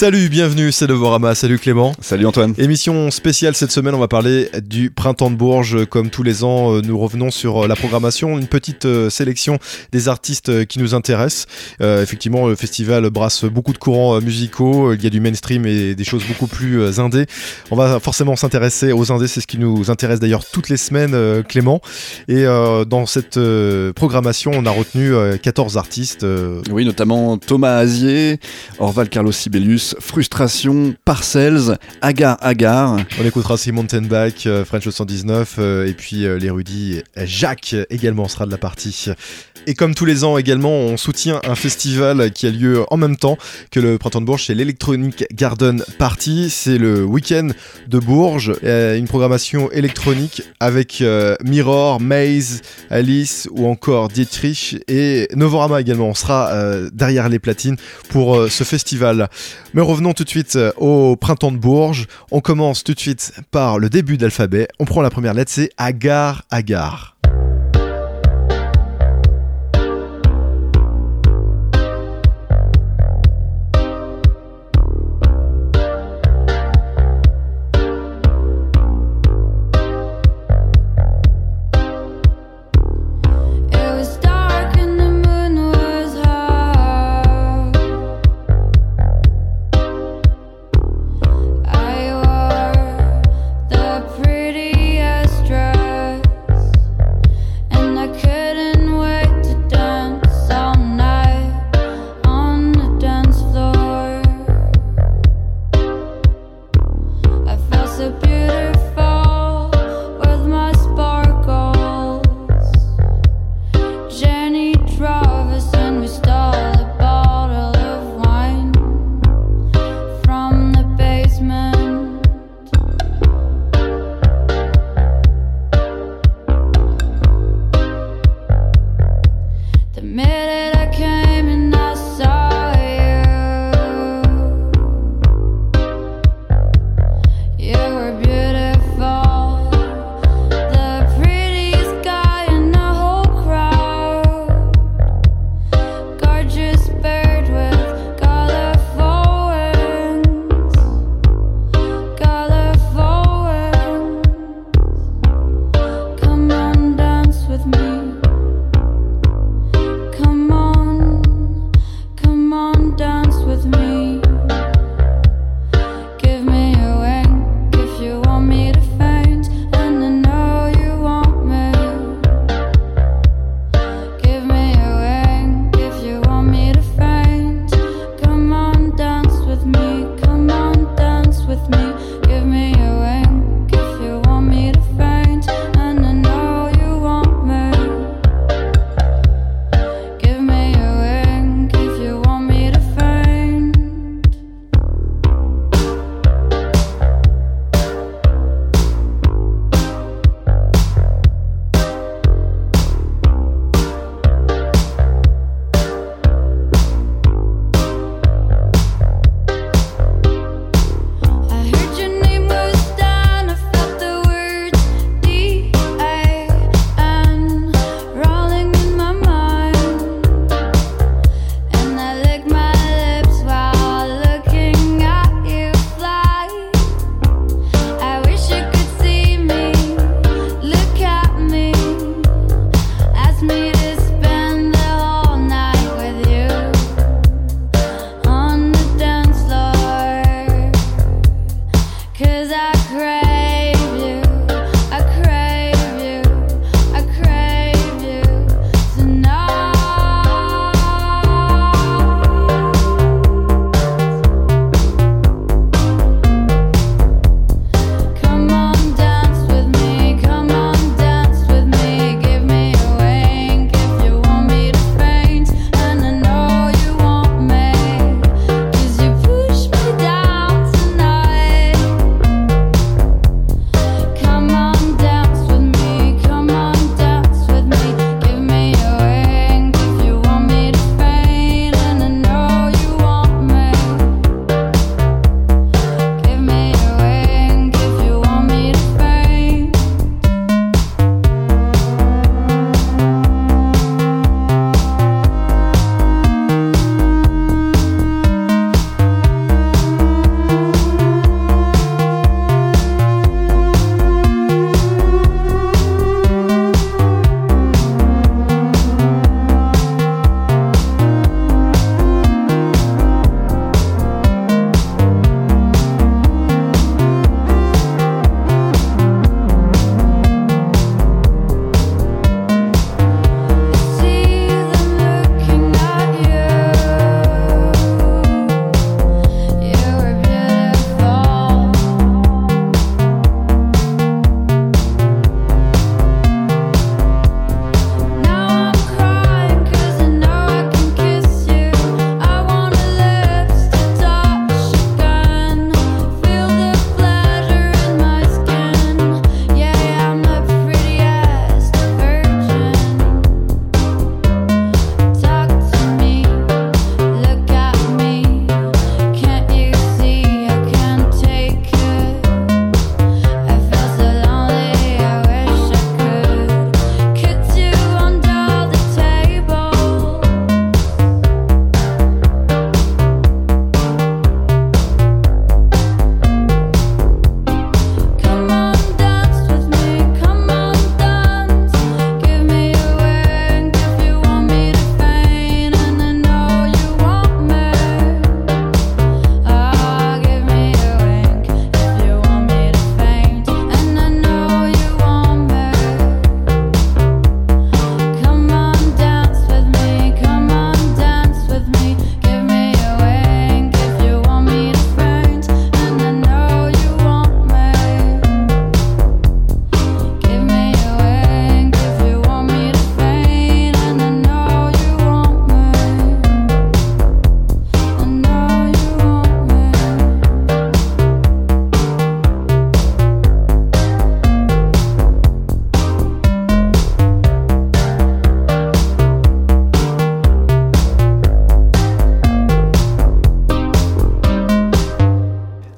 Salut, bienvenue, c'est Devorama. Salut Clément. Salut Antoine. Émission spéciale cette semaine, on va parler du Printemps de Bourges. Comme tous les ans, euh, nous revenons sur euh, la programmation, une petite euh, sélection des artistes qui nous intéressent. effectivement, le festival brasse beaucoup de courants musicaux. Il y a du mainstream et des choses beaucoup plus indées. On va forcément s'intéresser aux indés, c'est ce qui nous intéresse d'ailleurs toutes les semaines, Clément. Et dans cette programmation, on a retenu 14 artistes. Oui, notamment Thomas Azier, Orval Carlos Sibelius. Frustration, Parcells, Agar Agar. On écoutera Simon Tenbach, euh, French 119 euh, et puis euh, l'érudit Jacques également sera de la partie. Et comme tous les ans également, on soutient un festival qui a lieu en même temps que le Printemps de Bourges, c'est l'Electronic Garden Party. C'est le week-end de Bourges, une programmation électronique avec Mirror, Maze, Alice ou encore Dietrich et Novorama également. On sera derrière les platines pour ce festival. Revenons tout de suite euh, au printemps de Bourges. On commence tout de suite par le début d'alphabet. On prend la première lettre, c'est Agar Agar.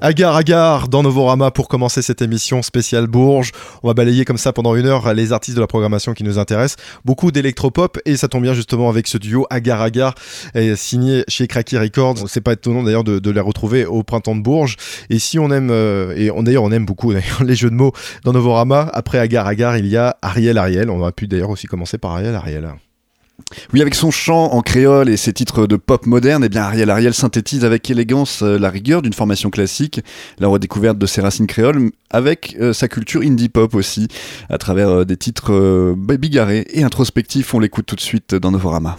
Agar Agar dans Novorama pour commencer cette émission spéciale Bourges. On va balayer comme ça pendant une heure les artistes de la programmation qui nous intéressent. Beaucoup d'électropop et ça tombe bien justement avec ce duo Agar Agar signé chez Cracky Records. C'est pas étonnant d'ailleurs de, les retrouver au printemps de Bourges. Et si on aime, euh, et on, d'ailleurs on aime beaucoup les jeux de mots dans Novorama, après Agar Agar il y a Ariel Ariel. On va pu d'ailleurs aussi commencer par Ariel Ariel. Oui, avec son chant en créole et ses titres de pop moderne, eh bien Ariel Ariel synthétise avec élégance euh, la rigueur d'une formation classique, la redécouverte de ses racines créoles, avec euh, sa culture indie pop aussi, à travers euh, des titres bigarrés et introspectifs. On l'écoute tout de suite dans Novorama.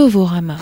Novorama.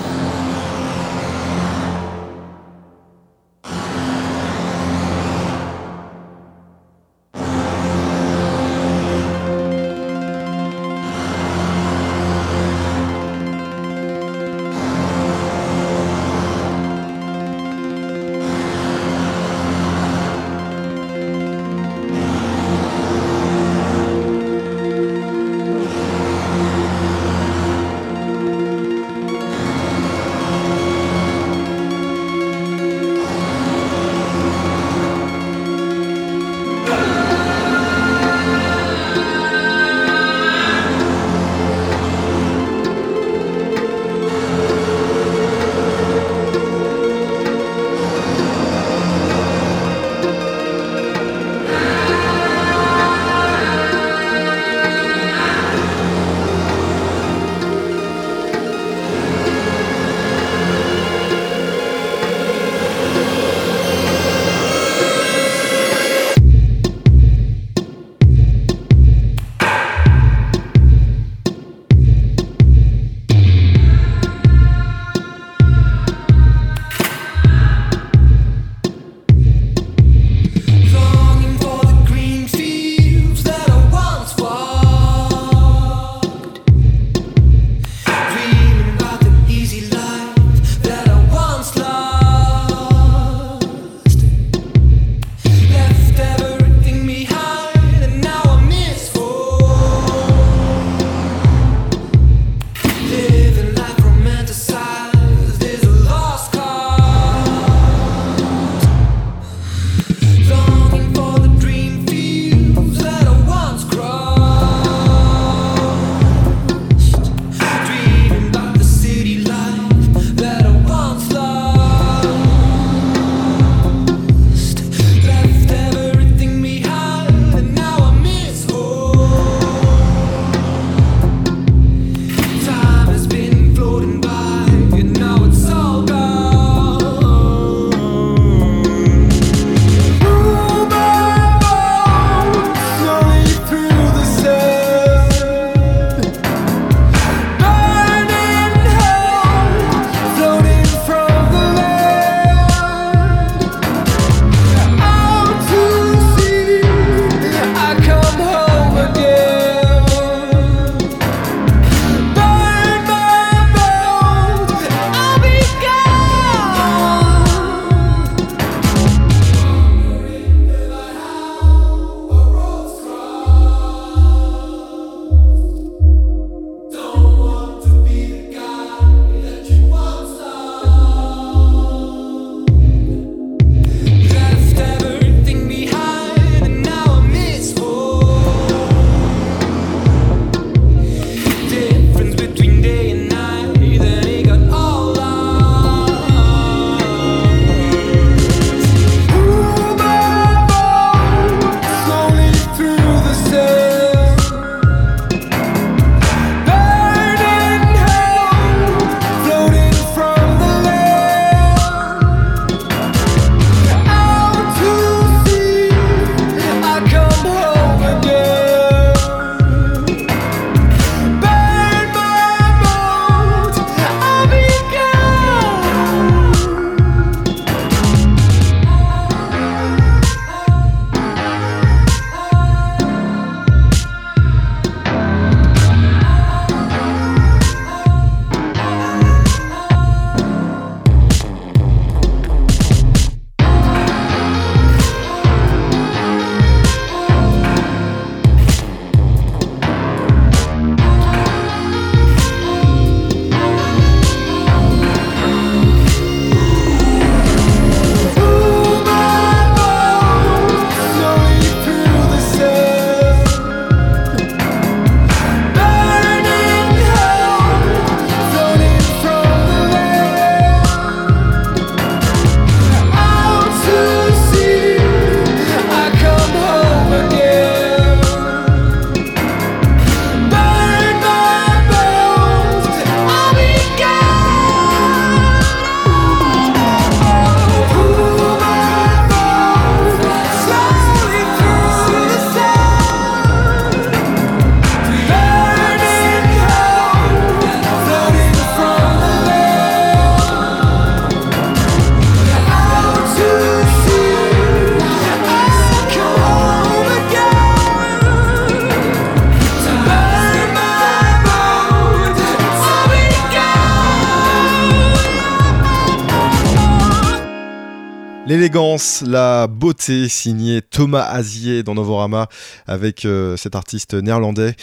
La beauté, signé Thomas Azier dans Novorama avec euh, cet artiste néerlandais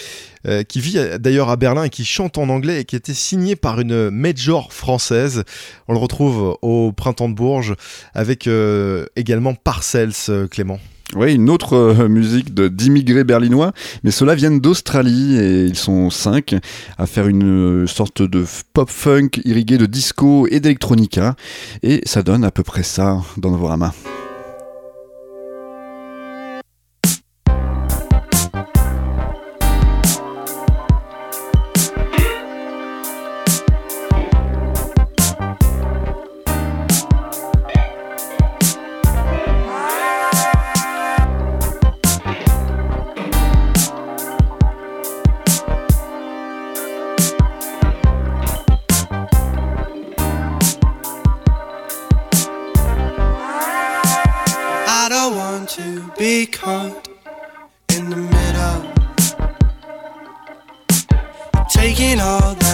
euh, qui vit d'ailleurs à Berlin et qui chante en anglais et qui était signé par une major française. On le retrouve au Printemps de Bourges avec euh, également Parcells, Clément. Oui, une autre euh, musique d'immigrés berlinois, mais ceux-là viennent d'Australie et ils sont cinq à faire une euh, sorte de pop-funk irrigué de disco et d'électronica. Et ça donne à peu près ça dans Novorama. time to be caught in the middle. Taking all the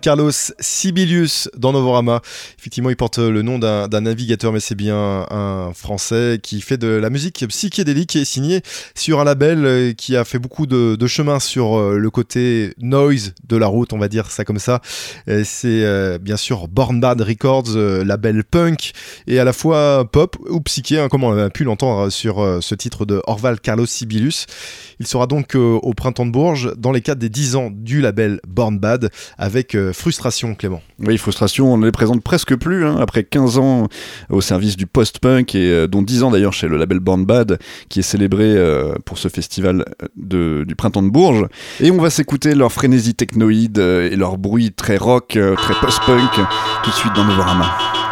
Carlos Sibelius dans Novorama. Effectivement, il porte le nom d'un navigateur, mais c'est bien un Français qui fait de la musique psychédélique et signé sur un label euh, qui a fait beaucoup de, chemin sur euh, le côté noise de la route, on va dire ça comme ça. C'est euh, bien sûr Born Bad Records, label punk et à la fois pop ou psyché, hein, comme on a pu l'entendre sur ce titre de Orval Carlos Sibelius. Il sera donc au printemps de Bourges dans les cadres des 10 ans du label Born Bad avec euh, frustration, Clément. Oui, frustration, on ne les présente presque plus, hein, après 15 ans au service du post-punk, et euh, dont 10 ans d'ailleurs chez le label Born Bad, qui est célébré euh, pour ce festival du printemps de Bourges. Et on va s'écouter leur frénésie technoïde et leur bruit très rock, très post-punk, tout de suite dans Novorama.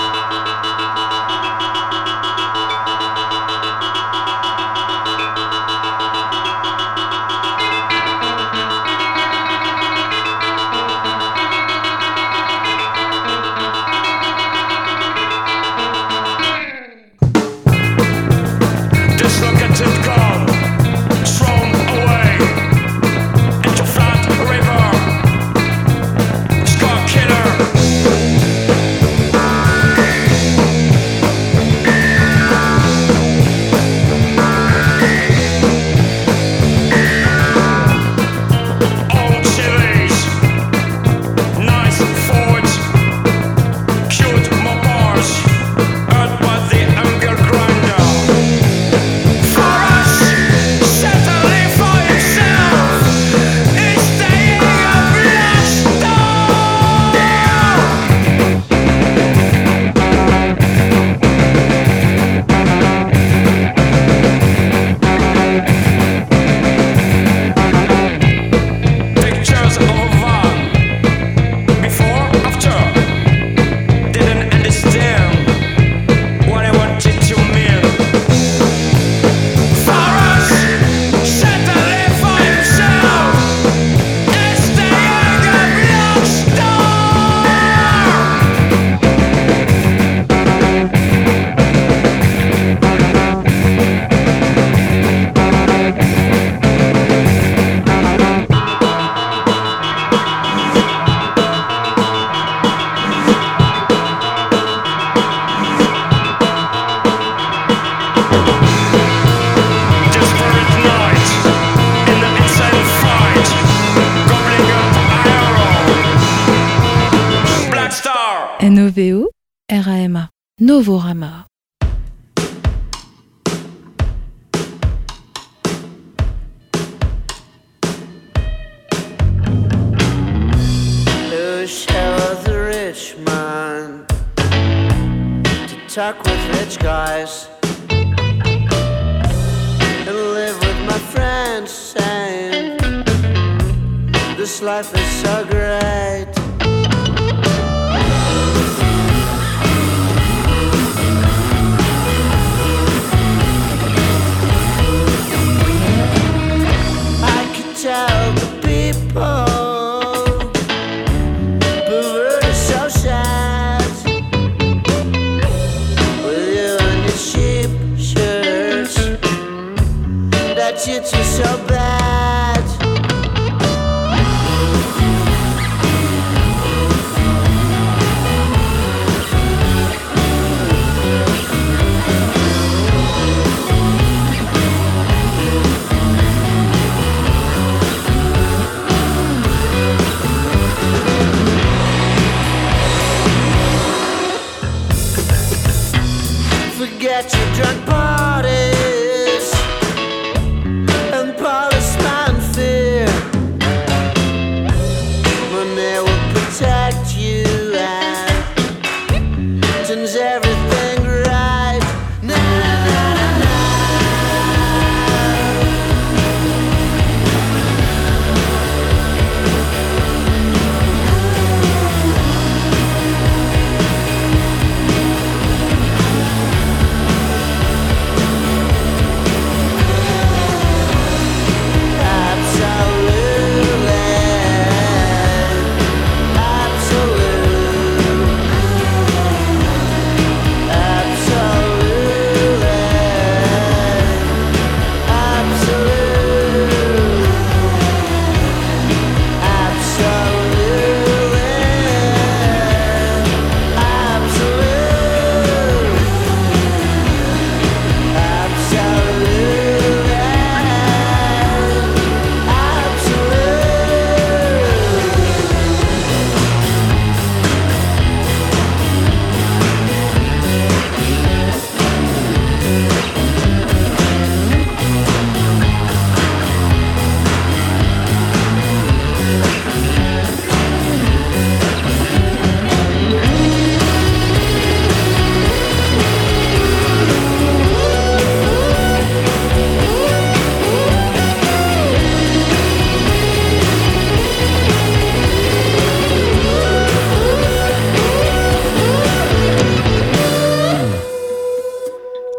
Novorama.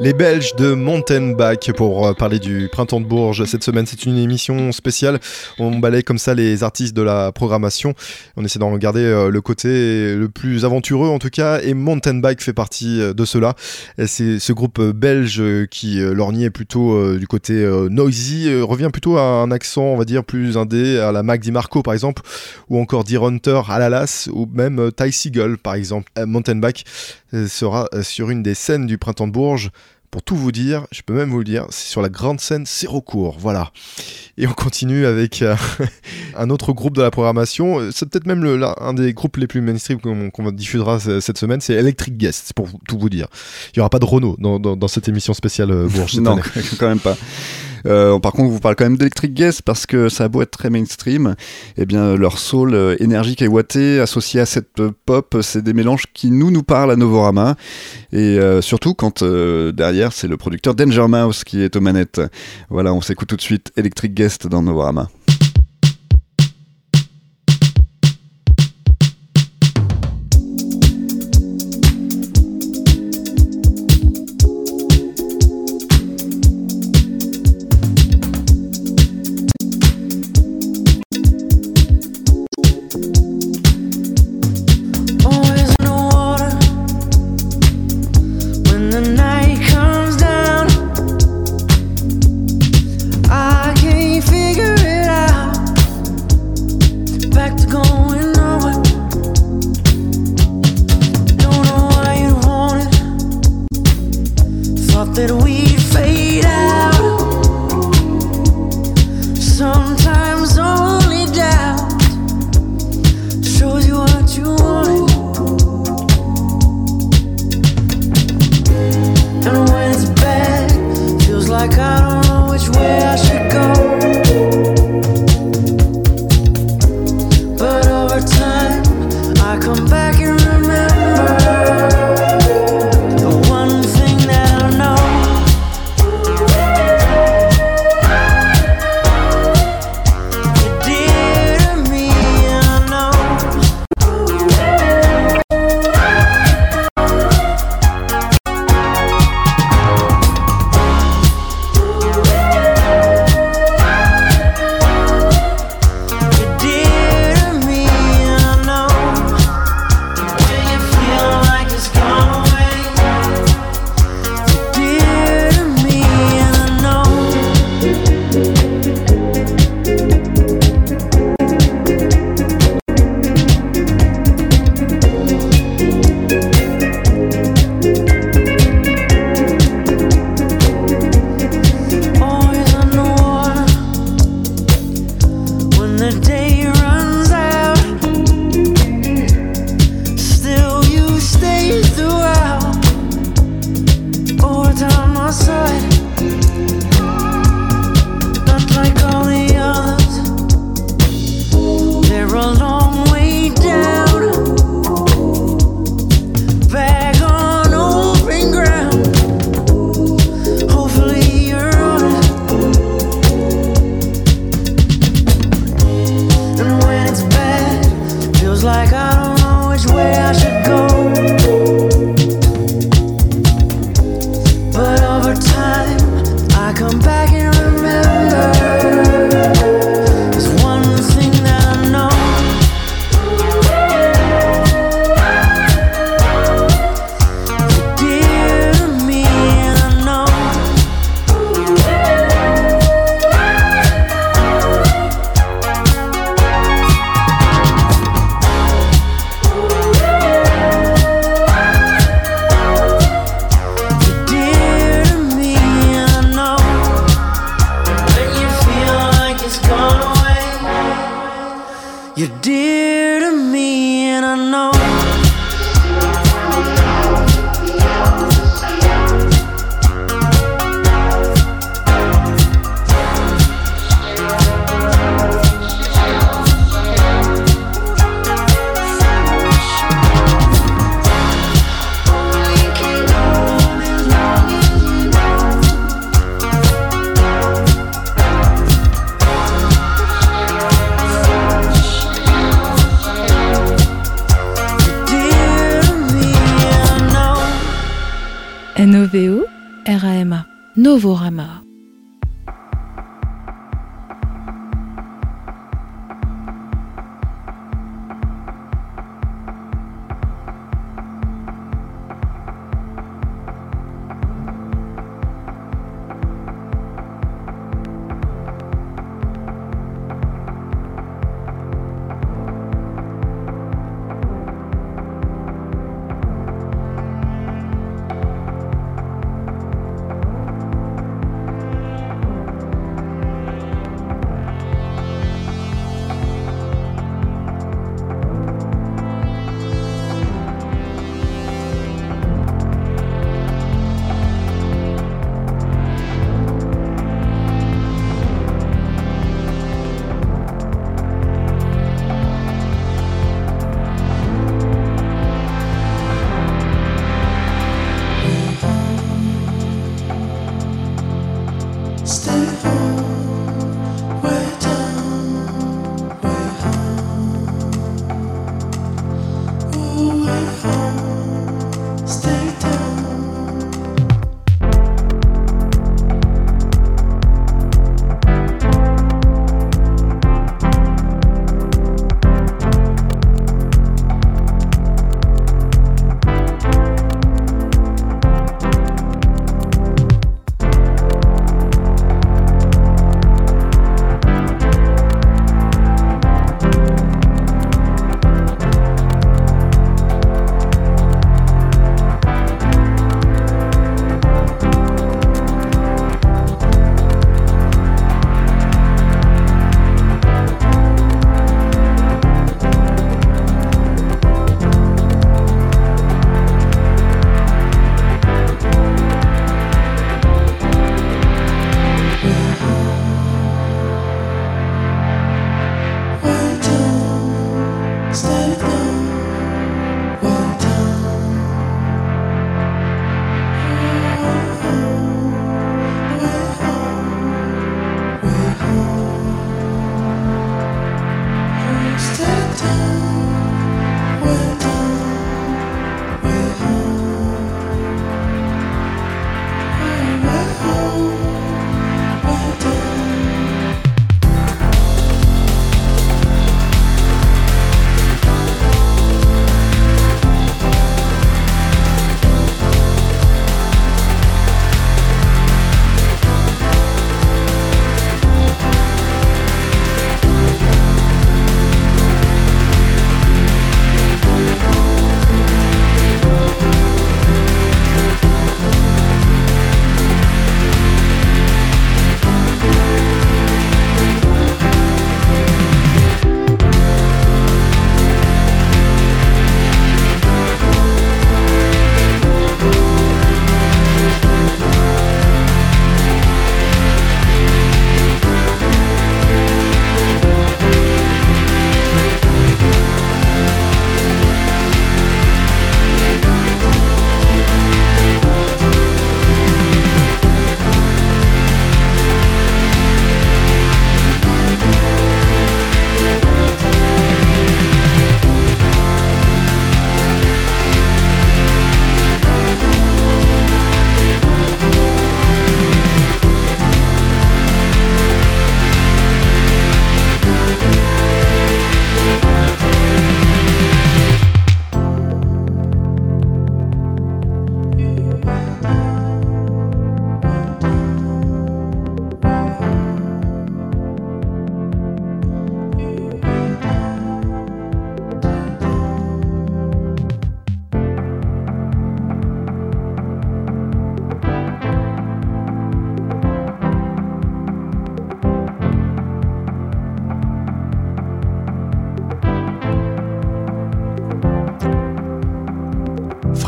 Les Belges de Mountain Back pour euh, parler du printemps de Bourges. Cette semaine, c'est une émission spéciale. On balaye comme ça les artistes de la programmation. On essaie d'en regarder euh, le côté le plus aventureux en tout cas. Et Mountain Bike fait partie euh, de cela. C'est ce groupe belge qui lorgnait plutôt du côté noisy, revient plutôt à un accent, on va dire, plus indé, à la Mac Marco par exemple, ou encore Deer Hunter à la Las, ou même Ty Seagull par exemple. Mountain Bike sera sur une des scènes du printemps de Bourges. Pour tout vous dire, je peux même vous le dire, c'est sur la grande scène recours, voilà. Et on continue avec euh, un autre groupe de la programmation, c'est peut-être même le, un des groupes les plus mainstream qu'on diffusera cette semaine, c'est Electric Guest, pour tout vous dire. Il n'y aura pas de Renault dans, dans, cette émission spéciale euh, Bourges. non, quand même pas. Euh, par contre, on vous parle quand même d'Electric Guest parce que ça a beau être très mainstream, eh bien leur soul euh, énergique et watté associé à cette euh, pop, c'est des mélanges qui nous nous parlent à Novorama et surtout quand derrière c'est le producteur Danger Mouse qui est aux manettes. Voilà, on s'écoute tout de suite Electric Guest dans. Novorama. back to going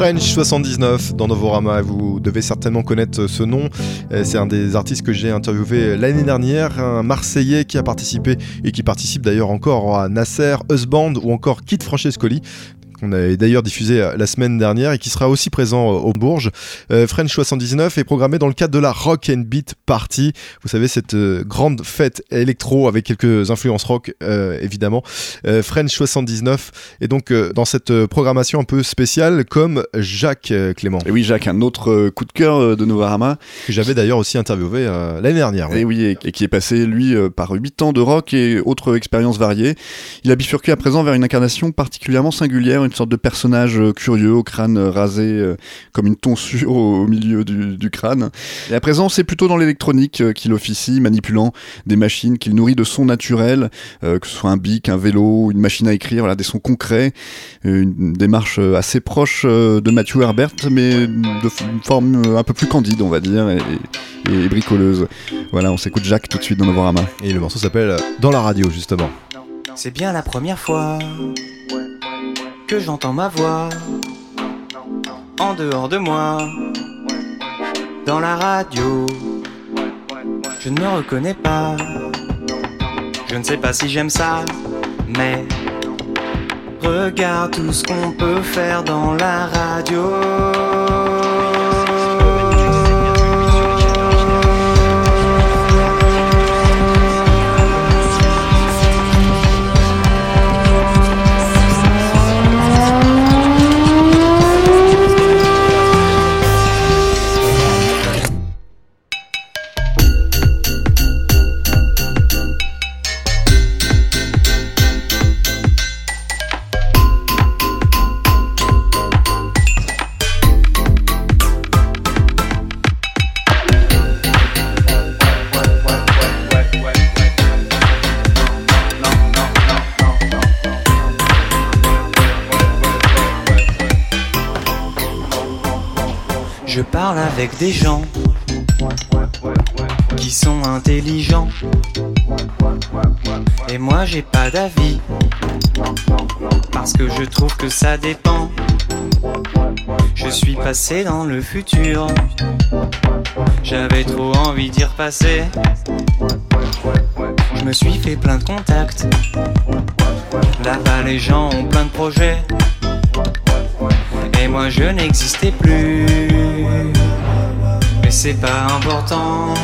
French 79 dans Novorama. Vous devez certainement connaître ce nom. Euh, C'est un des artistes que j'ai interviewé l'année dernière, un Marseillais qui a participé et qui participe d'ailleurs encore à Nasser, Husband ou encore Kid Francescoli qu'on avait d'ailleurs diffusé euh, la semaine dernière et qui sera aussi présent euh, au Bourges. Euh, French 79 est programmé dans le cadre de la Rock and Beat Party. Vous savez, cette grande fête électro avec quelques influences rock, évidemment. French 79 est donc dans cette programmation un peu spéciale comme Jacques Clément, Et oui, Jacques, un autre coup de cœur de Novarama. que j'avais d'ailleurs aussi interviewé l'année dernière. Et oui, et, qui est passé, lui, par 8 ans de rock et autres expériences variées. Il a bifurqué à présent vers une incarnation particulièrement singulière, une sorte de personnage euh, curieux, au crâne euh, rasé euh, comme une tonsure au, au milieu du, du crâne. Et à présent, c'est plutôt dans l'électronique euh, qu'il officie, manipulant des machines qu'il nourrit de sons naturels, euh, que ce soit un bic, un vélo, une machine à écrire, voilà, des sons concrets, une démarche assez proche euh, de Matthew Herbert, mais de une forme un peu plus candide, on va dire, et, et bricoleuse. Voilà, on s'écoute Jacques tout de suite dans Novorama. Et le morceau s'appelle Dans la radio, justement. C'est bien la première fois que j'entends ma voix en dehors de moi, dans la radio. Je ne me reconnais pas, je ne sais pas si j'aime ça, mais regarde tout ce qu'on peut faire dans la radio. Avec des gens qui sont intelligents. Et moi j'ai pas d'avis. Parce que je trouve que ça dépend. Je suis passé dans le futur. J'avais trop envie d'y repasser. Je me suis fait plein de contacts. Là-bas les gens ont plein de projets. Et moi je n'existais plus. C'est pas important.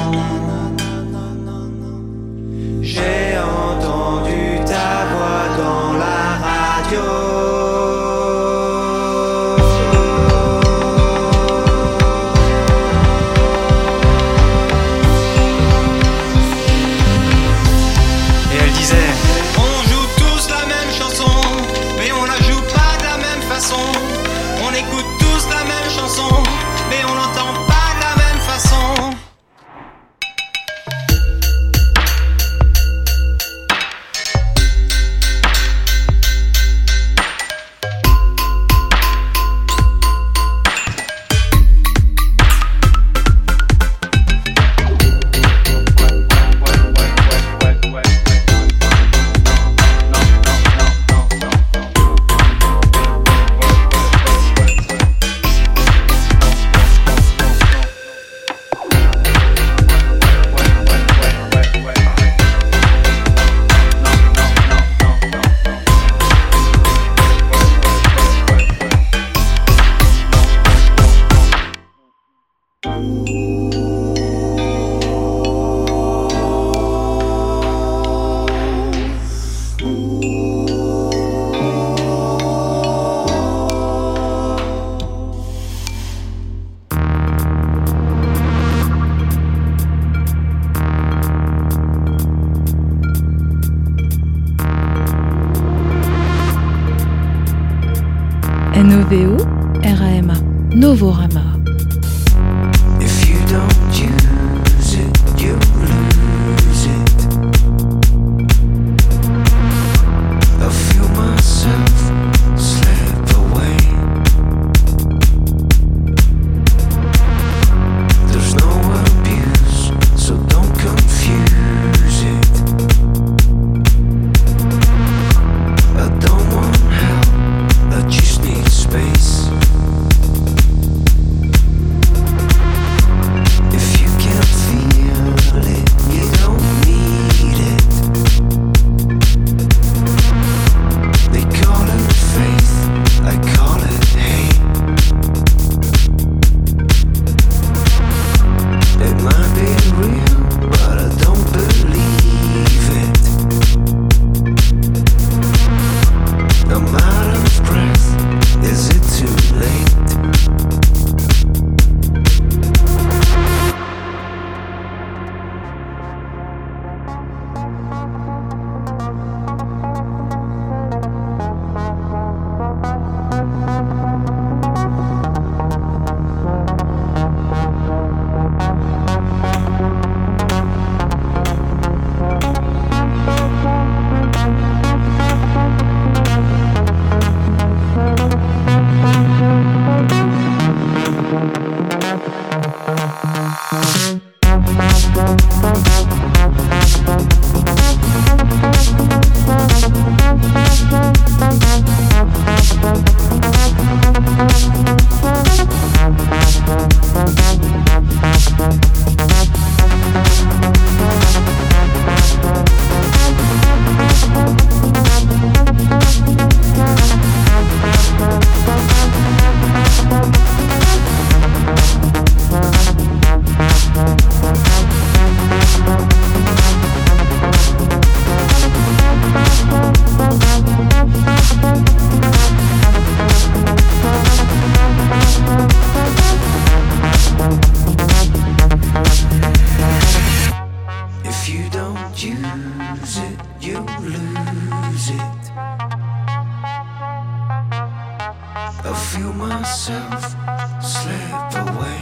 I feel myself slip away.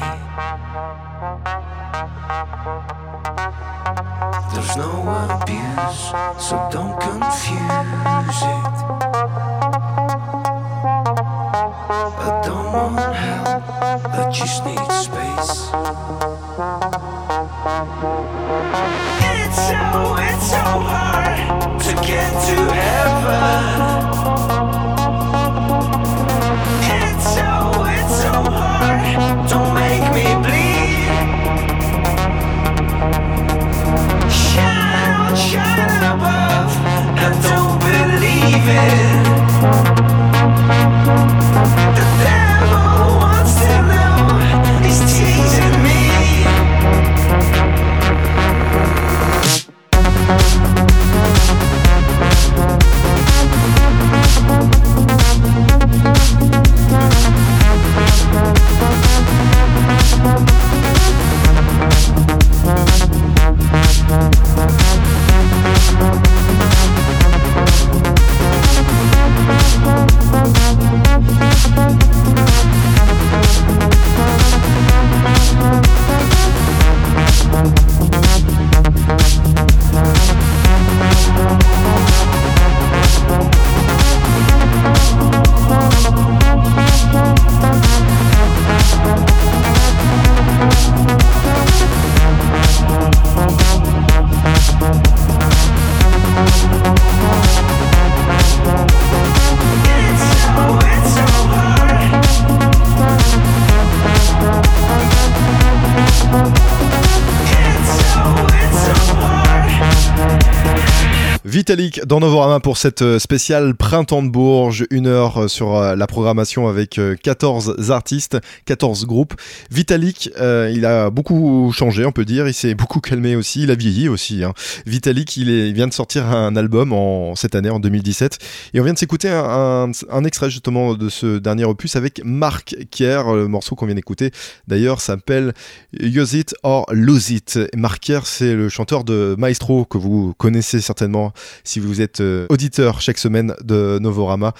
There's no abuse, so don't confuse it. I don't want help, I just need space. It's so, it's so hard to get to Vitalik dans Novorama pour cette euh, spéciale Printemps de Bourges, une heure euh, sur euh, la programmation avec euh, 14 artistes, 14 groupes. Vitalik, il a beaucoup changé, on peut dire, il s'est beaucoup calmé aussi, il a vieilli aussi. hein. Vitalik, il, vient de sortir un album en, cette année, en 2017, et on vient de s'écouter un, extrait justement de ce dernier opus avec Mark Kier, le morceau qu'on vient d'écouter. D'ailleurs, s'appelle Use It or Lose It. Mark Kier, c'est le chanteur de Maestro que vous connaissez certainement si vous êtes euh, auditeur chaque semaine de Novorama.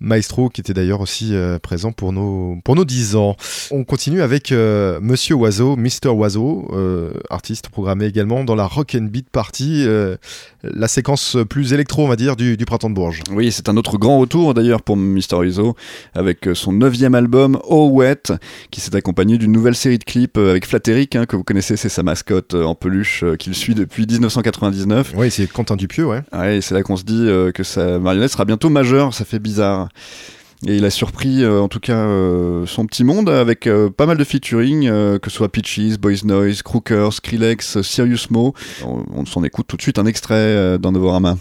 Maestro qui était d'ailleurs aussi euh, présent pour nos, pour nos 10 ans. On continue avec euh, Monsieur Oiseau, Mr. Oiseau, euh, artiste programmé également dans la Rock and Beat Party, la séquence plus électro on va dire du, du Printemps de Bourges. Oui, c'est un autre grand retour d'ailleurs pour Mr. Izzo avec son neuvième album Oh Wet qui s'est accompagné d'une nouvelle série de clips avec Flatteric hein, que vous connaissez, c'est sa mascotte en peluche qu'il suit depuis 1999. Oui, c'est Quentin Dupieux, ouais. Ouais, c'est là qu'on se dit que sa marionnette sera bientôt majeure, ça fait bizarre. Et il a surpris euh, en tout cas euh, son petit monde avec euh, pas mal de featuring, que ce soit Peaches, Boys Noise, Crookers, Skrillex, Serious Mo. On, on s'en écoute tout de suite un extrait dans Novorama.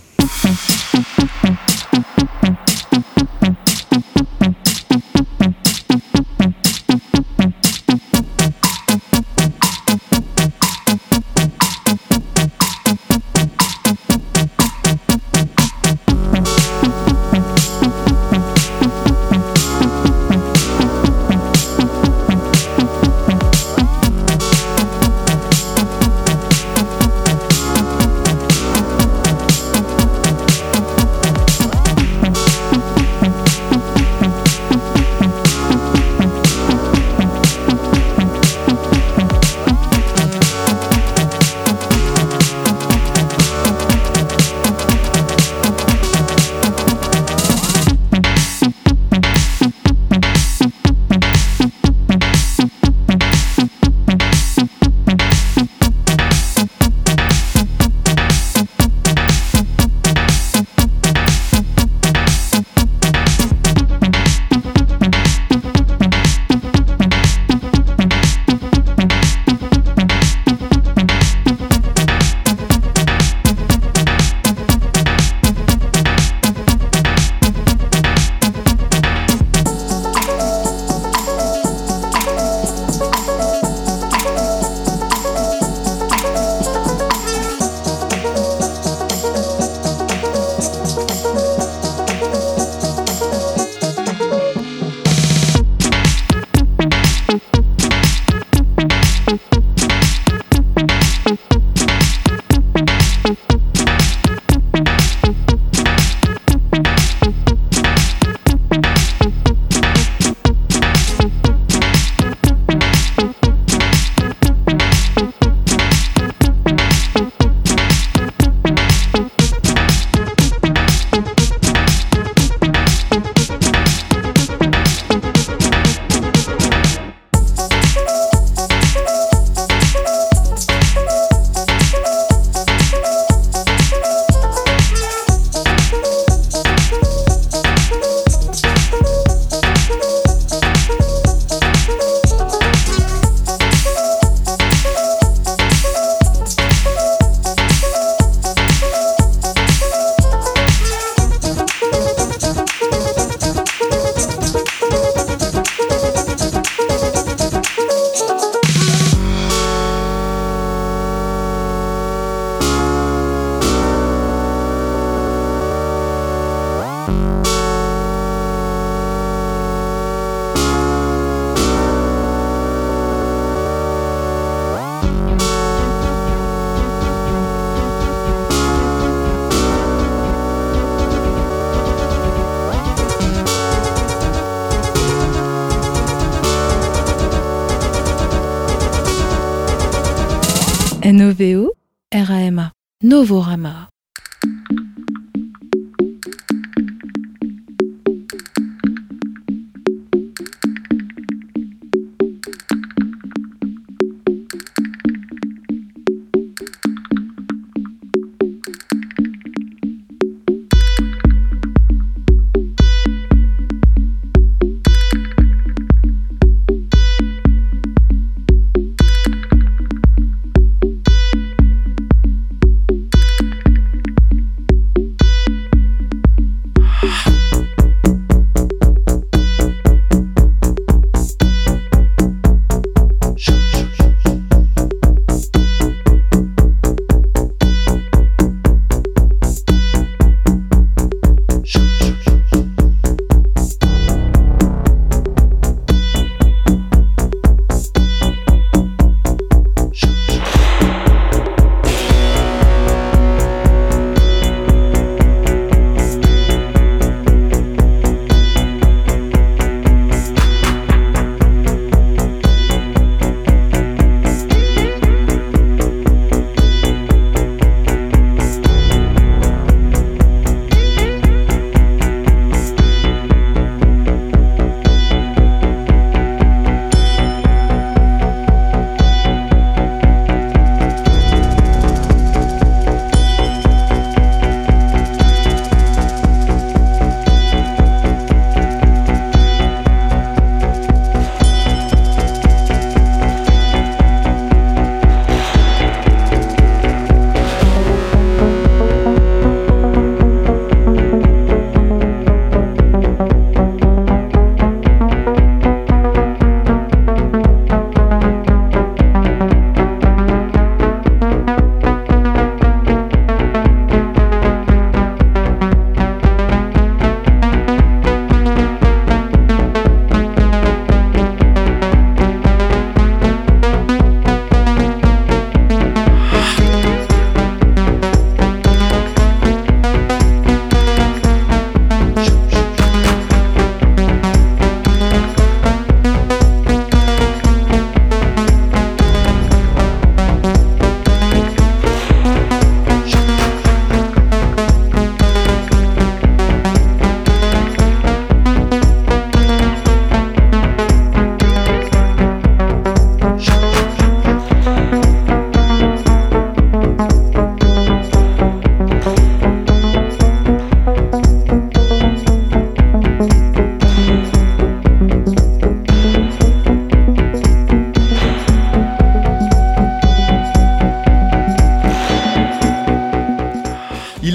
Novorama.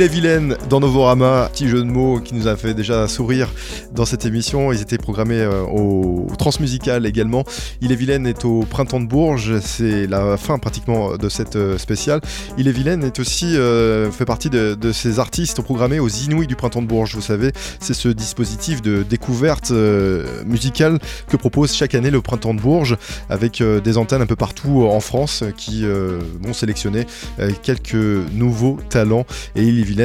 Est vilaine dans Novorama, petit jeu de mots qui nous a fait déjà sourire dans cette émission. Ils étaient programmés euh, au, Transmusical également. Il est vilaine est au Printemps de Bourges, c'est la fin pratiquement de cette euh, spéciale. Il est vilaine est aussi euh, fait partie de, ces artistes programmés aux Inouïs du Printemps de Bourges. Vous savez, c'est ce dispositif de découverte musicale que propose chaque année le Printemps de Bourges avec des antennes un peu partout en France qui vont sélectionner quelques nouveaux talents et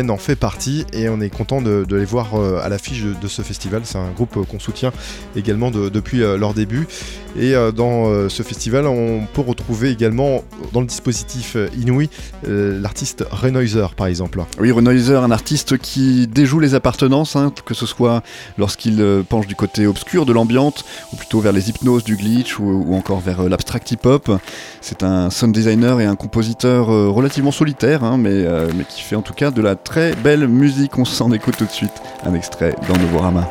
en fait partie et on est content de, les voir euh, à l'affiche de, ce festival. C'est un groupe euh, qu'on soutient également de- depuis euh, leur début. Et dans ce festival, on peut retrouver également dans le dispositif Inouï l'artiste Renoiser par exemple. Oui, Renoiser, un artiste qui déjoue les appartenances, hein, que ce soit lorsqu'il penche du côté obscur de l'ambiante, ou plutôt vers les hypnoses du glitch, ou, encore vers l'abstract hip-hop. C'est un sound designer et un compositeur relativement solitaire, hein, mais qui fait en tout cas de la très belle musique. On s'en écoute tout de suite un extrait dans Novorama.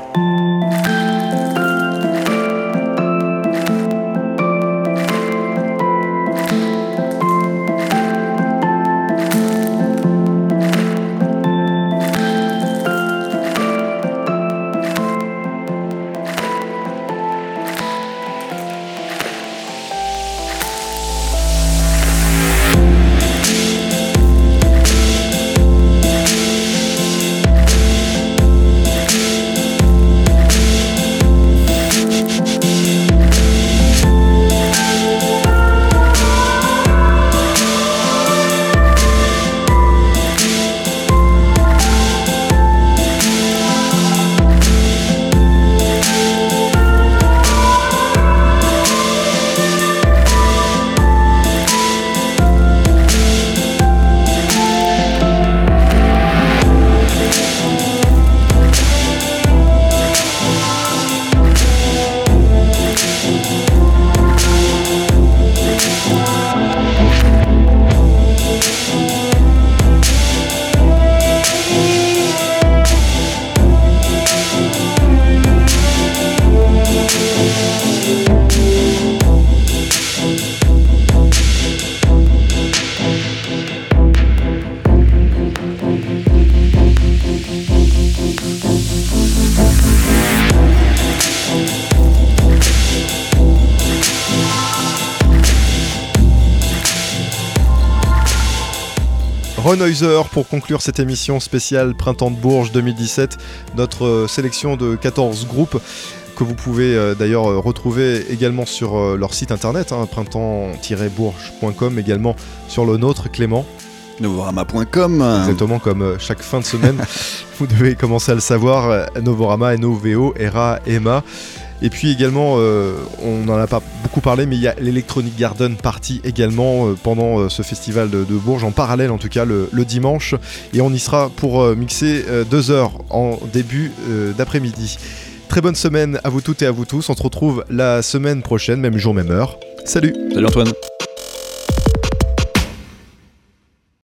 Pour conclure cette émission spéciale Printemps de Bourges 2017, notre euh, sélection de 14 groupes que vous pouvez euh, d'ailleurs euh, retrouver également sur leur site internet, hein, printemps-bourges.com, également sur le nôtre, Clément. Novorama.com. Exactement comme chaque fin de semaine, vous devez commencer à le savoir, Novorama, N-O-V-O, R-A, EMA. Et puis également, euh, on n'en a pas beaucoup parlé, mais il y a l'Electronic Garden Party également euh, pendant euh, ce festival de, Bourges, en parallèle en tout cas le, le dimanche. Et on y sera pour mixer deux heures en début d'après-midi. Très bonne semaine à vous toutes et à vous tous. On se retrouve la semaine prochaine, même jour, même heure. Salut Salut Antoine.